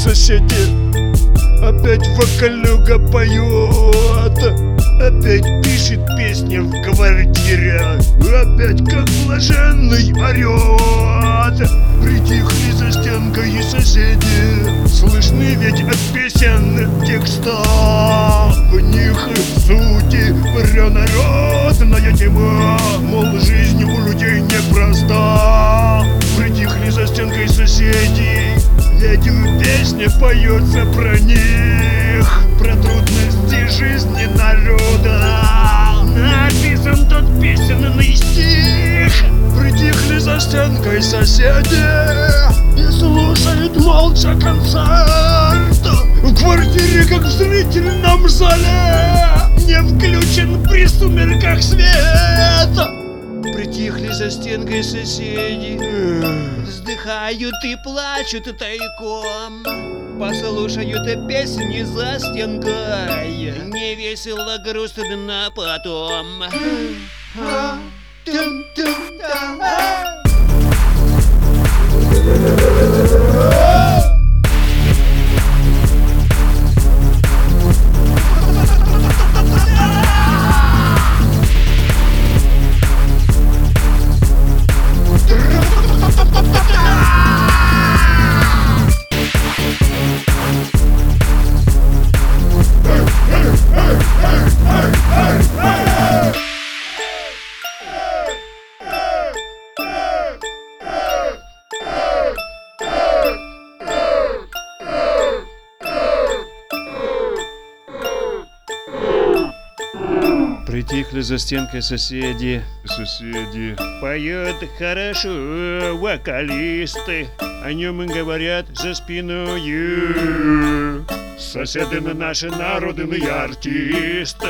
соседи. Опять вокалюга поет Опять пишет песни в квартире Опять как блаженный орет Притихли за стенкой и соседи Слышны ведь от песен текста. В них сути народная тема Мол, жизнь у людей непроста поется про них Про трудности жизни народа Написан тот песенный стих Притихли за стенкой соседи И слушают молча концерт. В квартире, как в зрительном зале Не включен при сумерках свет. Притихли за стенкой соседи Вздыхают и плачут тайком Послушают песни за стенкой. Не весело, грустно потом Притихли за стенкой соседи. Соседи. Поют хорошо вокалисты О нем и говорят за спиною. Соседи на наши народные артисты